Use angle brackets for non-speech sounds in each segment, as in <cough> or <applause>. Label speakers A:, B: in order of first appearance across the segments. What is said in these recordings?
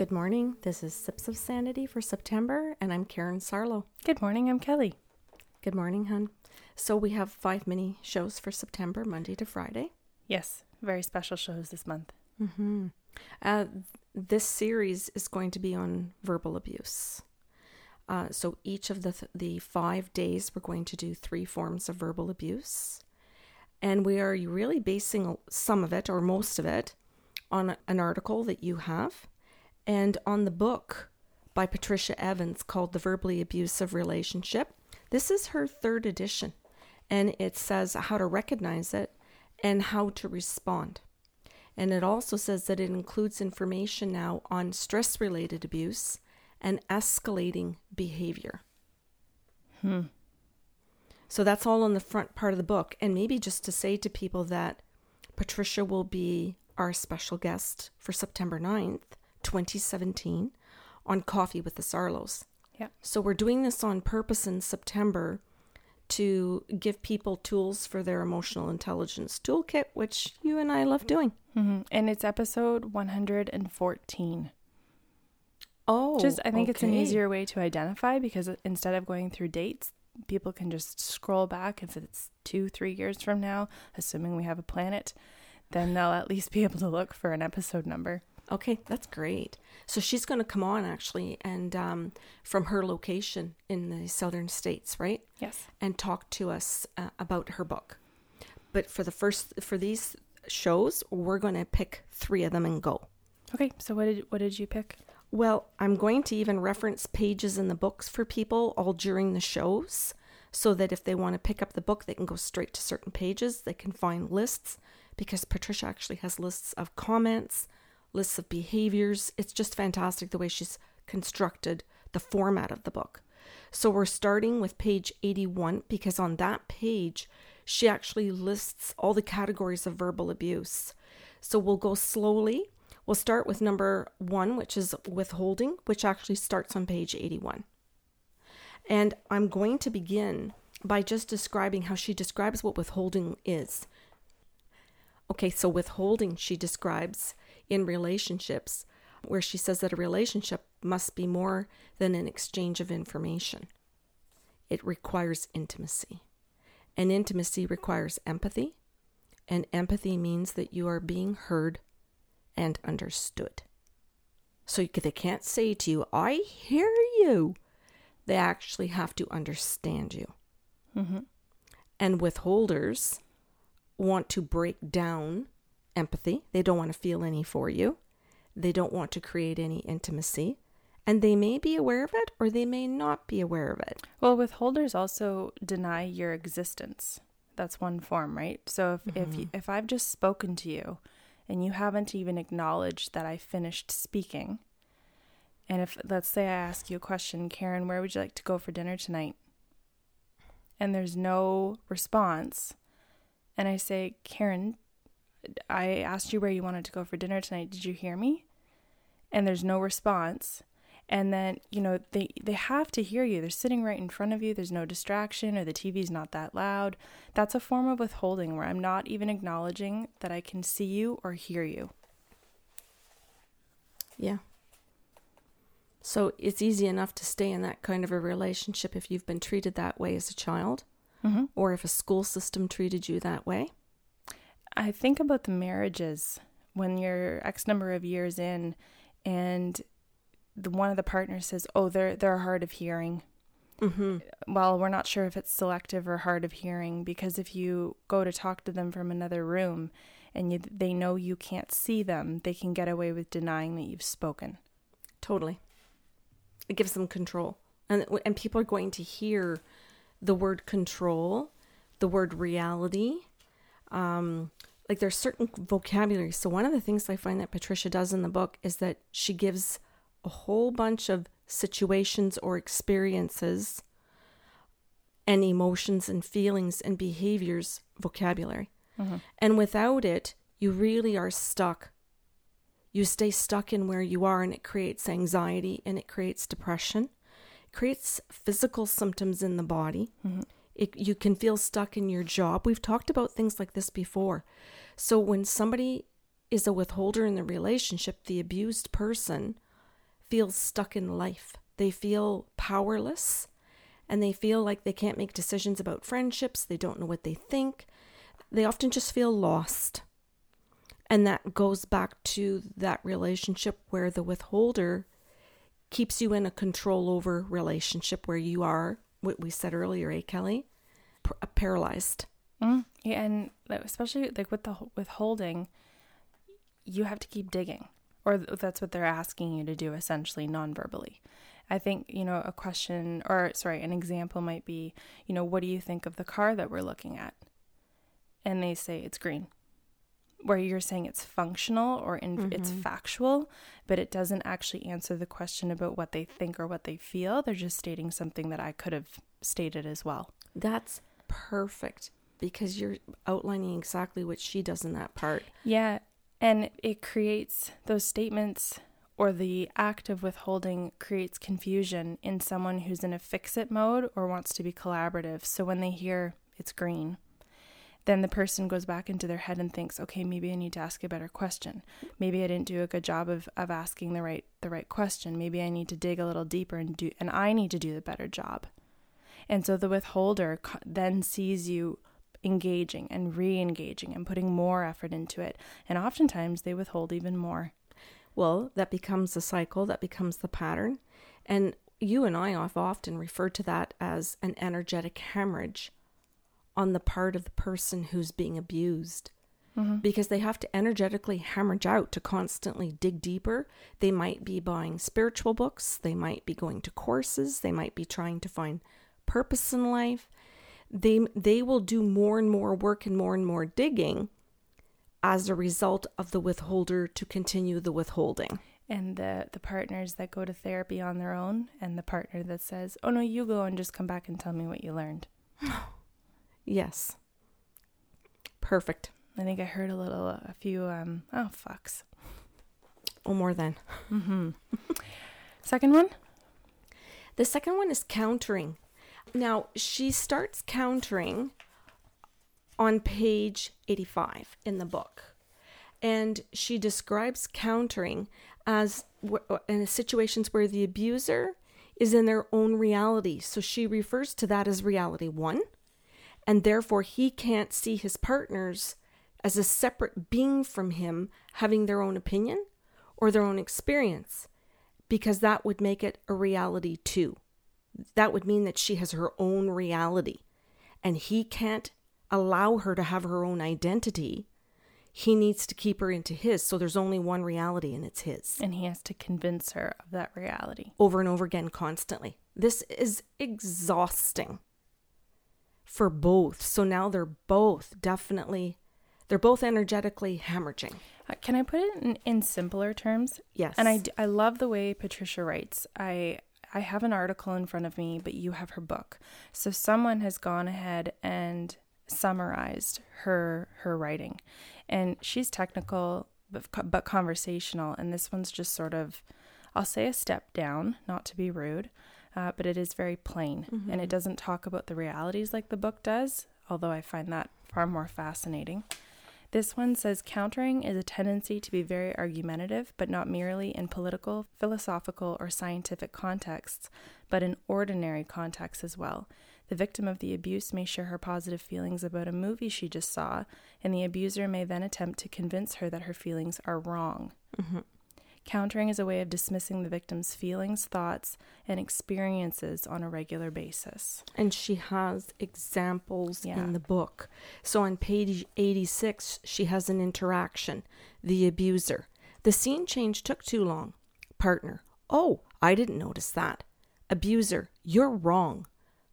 A: Good morning. This is Sips of Sanity for September, and I'm Karen Sarlo.
B: Good morning, I'm Kelly.
A: Good morning, hun. So we have five mini shows for September, Monday to Friday.
B: Yes, very special shows this month.
A: Mm-hmm. Uh, this series is going to be on verbal abuse. Uh, so each of the th- the five days, we're going to do three forms of verbal abuse, and we are really basing some of it or most of it on an article that you have and on the book by Patricia Evans called The Verbally Abusive Relationship. This is her third edition, and it says how to recognize it and how to respond. And it also says that it includes information now on stress related abuse and escalating behavior.
B: Hmm.
A: So that's all on the front part of the book. And maybe just to say to people that Patricia will be our special guest for September 9th 2017 on Coffee with the Sarlos.
B: Yeah.
A: So we're doing this on purpose in September to give people tools for their emotional intelligence toolkit, which you and I love doing.
B: Mm-hmm. And it's episode 114.
A: Oh,
B: just I think okay. it's an easier way to identify because instead of going through dates, people can just scroll back if it's two, three years from now, assuming we have a planet, then they'll at least be able to look for an episode number.
A: Okay, that's great. So she's going to come on actually, and um, from her location in the southern states, right?
B: Yes.
A: And talk to us uh, about her book. But for the first for these shows, we're going to pick three of them and go.
B: Okay. So what did what did you pick?
A: Well, I'm going to even reference pages in the books for people all during the shows, so that if they want to pick up the book, they can go straight to certain pages. They can find lists because Patricia actually has lists of comments lists of behaviors. It's just fantastic the way she's constructed the format of the book. So we're starting with page 81 because on that page, she actually lists all the categories of verbal abuse. So we'll go slowly. We'll start with number one, which is withholding, which actually starts on page 81. And I'm going to begin by just describing how she describes what withholding is. Okay, so withholding, she describes in relationships, where she says that a relationship must be more than an exchange of information. It requires intimacy. And intimacy requires empathy, and empathy means that you are being heard and understood. So they can't say to you, I hear you. They actually have to understand you.
B: Mm-hmm.
A: And withholders want to break down empathy. They don't want to feel any for you. They don't want to create any intimacy. And they may be aware of it or they may not be aware of it.
B: Well, withholders also deny your existence. That's one form, right? So if mm-hmm. if if I've just spoken to you and you haven't even acknowledged that I finished speaking, and if let's say I ask you a question, Karen, where would you like to go for dinner tonight? And there's no response. And I say, Karen, I asked you where you wanted to go for dinner tonight. Did you hear me? And there's no response. And then, you know, they they have to hear you. They're sitting right in front of you. There's no distraction or the TV's not that loud. That's a form of withholding where I'm not even acknowledging that I can see you or hear you.
A: Yeah. So it's easy enough to stay in that kind of a relationship if you've been treated that way as a child
B: mm-hmm.
A: or if a school system treated you that way.
B: I think about the marriages when you're X number of years in and the one of the partners says, "Oh, they're they're hard of hearing."
A: Mm-hmm.
B: Well, we're not sure if it's selective or hard of hearing because if you go to talk to them from another room and you, they know you can't see them, they can get away with denying that you've spoken.
A: Totally. It gives them control. And and people are going to hear the word control, the word reality, um, like there's certain vocabulary. So one of the things I find that Patricia does in the book is that she gives a whole bunch of situations or experiences and emotions and feelings and behaviors vocabulary.
B: Mm-hmm.
A: And without it, you really are stuck. You stay stuck in where you are, and it creates anxiety and it creates depression. It creates physical symptoms in the body.
B: Mm-hmm.
A: It, you can feel stuck in your job. We've talked about things like this before. So when somebody is a withholder in the relationship, the abused person feels stuck in life. They feel powerless and they feel like they can't make decisions about friendships. They don't know what they think. They often just feel lost. And that goes back to that relationship where the withholder keeps you in a control over relationship where you are, what we said earlier, eh, Kelly? P- paralyzed.
B: Mm. Yeah, and especially like with the withholding, you have to keep digging, or that's what they're asking you to do essentially non-verbally. I think, you know, a question or sorry, an example might be, you know, what do you think of the car that we're looking at? And they say it's green. Where you're saying it's functional or in, mm-hmm. it's factual, but it doesn't actually answer the question about what they think or what they feel. They're just stating something that I could have stated as well.
A: That's perfect because you're outlining exactly what she does in that part.
B: Yeah. And it creates those statements or the act of withholding creates confusion in someone who's in a fix it mode or wants to be collaborative. So when they hear it's green, then the person goes back into their head and thinks, okay, maybe I need to ask a better question. Maybe I didn't do a good job of, of asking the right the right question. Maybe I need to dig a little deeper and do and I need to do the better job. And so the withholder then sees you engaging and re-engaging and putting more effort into it. And oftentimes they withhold even more.
A: Well, that becomes the cycle, that becomes the pattern. And you and I have often referred to that as an energetic hemorrhage on the part of the person who's being abused. Mm-hmm. Because they have to energetically hemorrhage out to constantly dig deeper. They might be buying spiritual books, they might be going to courses, they might be trying to find purpose in life. They, they will do more and more work and more and more digging as a result of the withholder to continue the withholding.
B: And the, the partners that go to therapy on their own, and the partner that says, Oh, no, you go and just come back and tell me what you learned. <sighs> <laughs>
A: yes. Perfect.
B: I think I heard a little, a few, um, oh, fucks.
A: Oh, more than.
B: Mm-hmm. second one?
A: The second one is countering. Now, she starts countering on page 85 in the book. And she describes countering as in situations where the abuser is in their own reality. So she refers to that as reality one. And therefore, he can't see his partners as a separate being from him having their own opinion or their own experience, because that would make it a reality too. That would mean that she has her own reality, and he can't allow her to have her own identity, he needs to keep her into his. So there's only one reality and it's his.
B: And he has to convince her of that reality
A: over and over again, constantly. This is exhausting for both. So now they're both definitely, they're both energetically hemorrhaging.
B: Uh, can I put it in, in simpler terms?
A: Yes.
B: And I, I love the way Patricia writes. I I have an article in front of me, but you have her book. So someone has gone ahead and summarized her her writing and she's technical but, but conversational and this one's just sort of i'll say a step down not to be rude uh, but it is very plain mm-hmm. and it doesn't talk about the realities like the book does although i find that far more fascinating this one says countering is a tendency to be very argumentative, but not merely in political, philosophical, or scientific contexts, but in ordinary contexts as well. The victim of the abuse may share her positive feelings about a movie she just saw, and the abuser may then attempt to convince her that her feelings are wrong. Mm-hmm. Countering is a way of dismissing the victim's feelings, thoughts, and experiences on a regular basis.
A: And she has examples yeah. in the book. So on page 86, she has an interaction. The abuser. The scene change took too long. Partner. Oh, I didn't notice that. Abuser. You're wrong.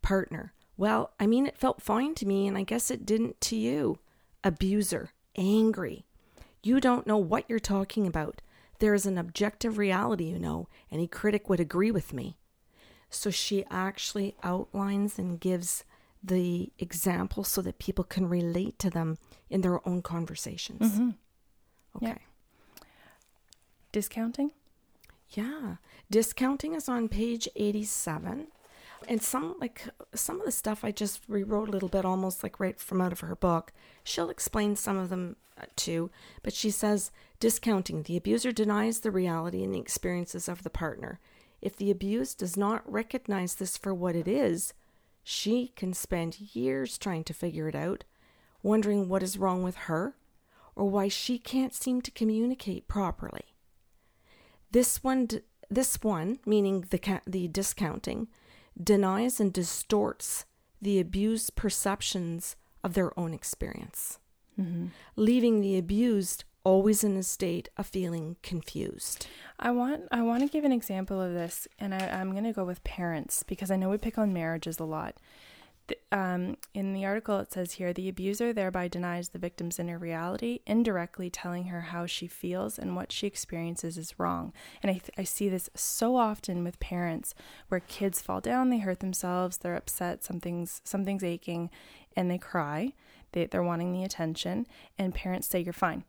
A: Partner. Well, I mean, it felt fine to me, and I guess it didn't to you. Abuser. Angry. You don't know what you're talking about. There is an objective reality, you know. Any critic would agree with me. So she actually outlines and gives the example so that people can relate to them in their own conversations. Mm-hmm. Okay.
B: Discounting?
A: Yeah. Discounting is on page 87. And some like some of the stuff I just rewrote a little bit almost like right from out of her book. She'll explain some of them uh, too, but she says discounting the abuser denies the reality and the experiences of the partner. If the abused does not recognize this for what it is, she can spend years trying to figure it out, wondering what is wrong with her or why she can't seem to communicate properly. This one this one, meaning the the discounting, denies and distorts the abused perceptions of their own experience, mm-hmm. leaving the abused always in a state of feeling confused.
B: I want I want to give an example of this, and I, I'm going to go with parents because I know we pick on marriages a lot. Um, in the article, it says here the abuser thereby denies the victim's inner reality, indirectly telling her how she feels and what she experiences is wrong. And I, th- I see this so often with parents where kids fall down, they hurt themselves, they're upset, something's something's aching, and they cry. They, they're wanting the attention, and parents say, "You're fine.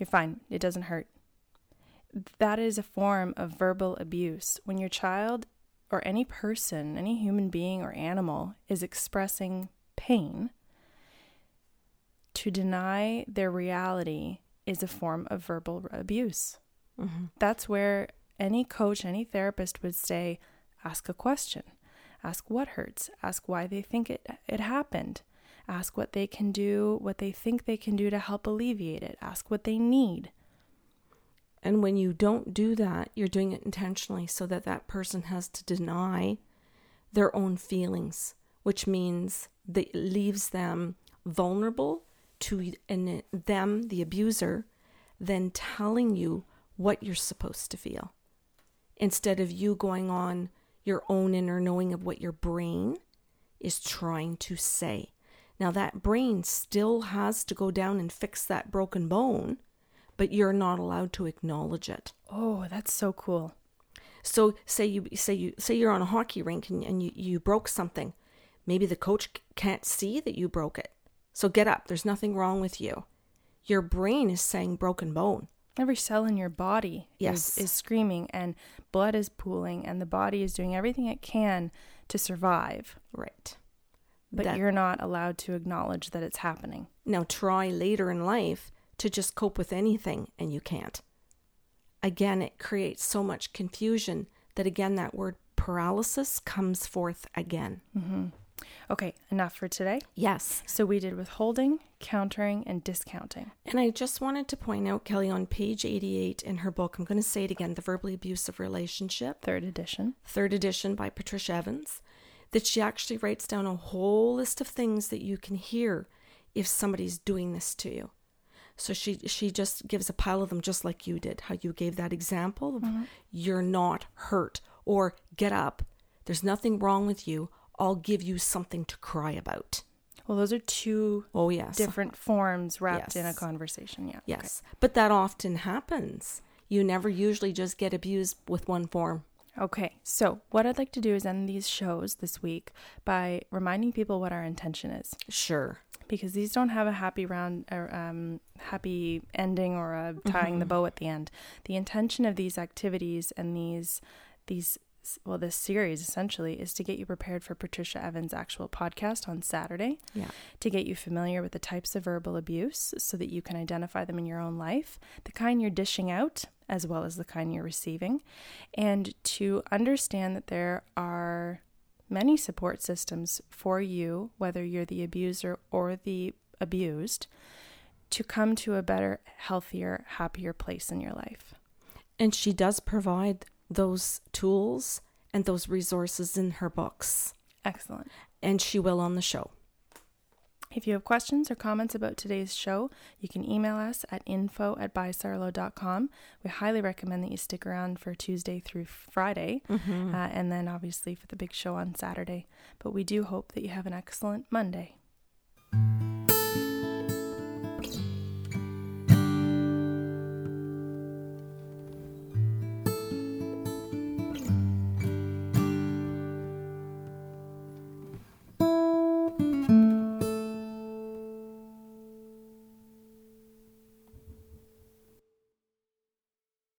B: You're fine. It doesn't hurt. That is a form of verbal abuse. When your child or any person, any human being or animal is expressing pain, to deny their reality is a form of verbal abuse. Mm-hmm. That's where any coach, any therapist would say, ask a question. Ask what hurts. Ask why they think it, it happened. Ask what they can do, what they think they can do to help alleviate it. Ask what they need.
A: And when you don't do that, you're doing it intentionally so that that person has to deny their own feelings, which means that leaves them vulnerable to and them, the abuser, then telling you what you're supposed to feel instead of you going on your own inner knowing of what your brain is trying to say. Now, that brain still has to go down and fix that broken bone, but you're not allowed to acknowledge it.
B: Oh, that's so cool.
A: So, say you say you say you're on a hockey rink and, and you, you broke something. Maybe the coach can't see that you broke it. So get up. There's nothing wrong with you. Your brain is saying broken bone.
B: Every cell in your body
A: yes.
B: is, is screaming and blood is pooling and the body is doing everything it can to survive.
A: Right
B: but that, you're not allowed to acknowledge that it's happening.
A: Now, try later in life to just cope with anything, and you can't. Again, it creates so much confusion that, again, that word paralysis comes forth again.
B: Mm-hmm. Okay, enough for today.
A: Yes.
B: So we did withholding, countering, and discounting.
A: And I just wanted to point out, Kelly, on page 88 in her book, I'm going to say it again The Verbally Abusive Relationship,
B: third edition.
A: Third edition by Patricia Evans that she actually writes down a whole list of things that you can hear if somebody's doing this to you. So she she just gives a pile of them just like you did, how you gave that example of mm-hmm. you're not hurt or get up. There's nothing wrong with you. I'll give you something to cry about.
B: Well, those are two
A: oh yes
B: different forms wrapped yes. in a conversation. Yeah.
A: Yes. Okay. But that often happens. You never usually just get abused with one form.
B: Okay, so what I'd like to do is end these shows this week by reminding people what our intention is.
A: Sure.
B: Because these don't have a happy round, or um, happy ending, or a tying mm-hmm. the bow at the end. The intention of these activities and these these well, this series essentially is to get you prepared for Patricia Evans' actual podcast on Saturday.
A: Yeah.
B: To get you familiar with the types of verbal abuse so that you can identify them in your own life, the kind you're dishing out, as well as the kind you're receiving, and to understand that there are many support systems for you, whether you're the abuser or the abused, to come to a better, healthier, happier place in your life.
A: And she does provide those tools and those resources in her books.
B: Excellent.
A: And she will on the show.
B: If you have questions or comments about today's show, you can email us at info at bysarlo.com. We highly recommend that you stick around for Tuesday through Friday, mm-hmm. uh, and then obviously for the big show on Saturday. But we do hope that you have an excellent Monday.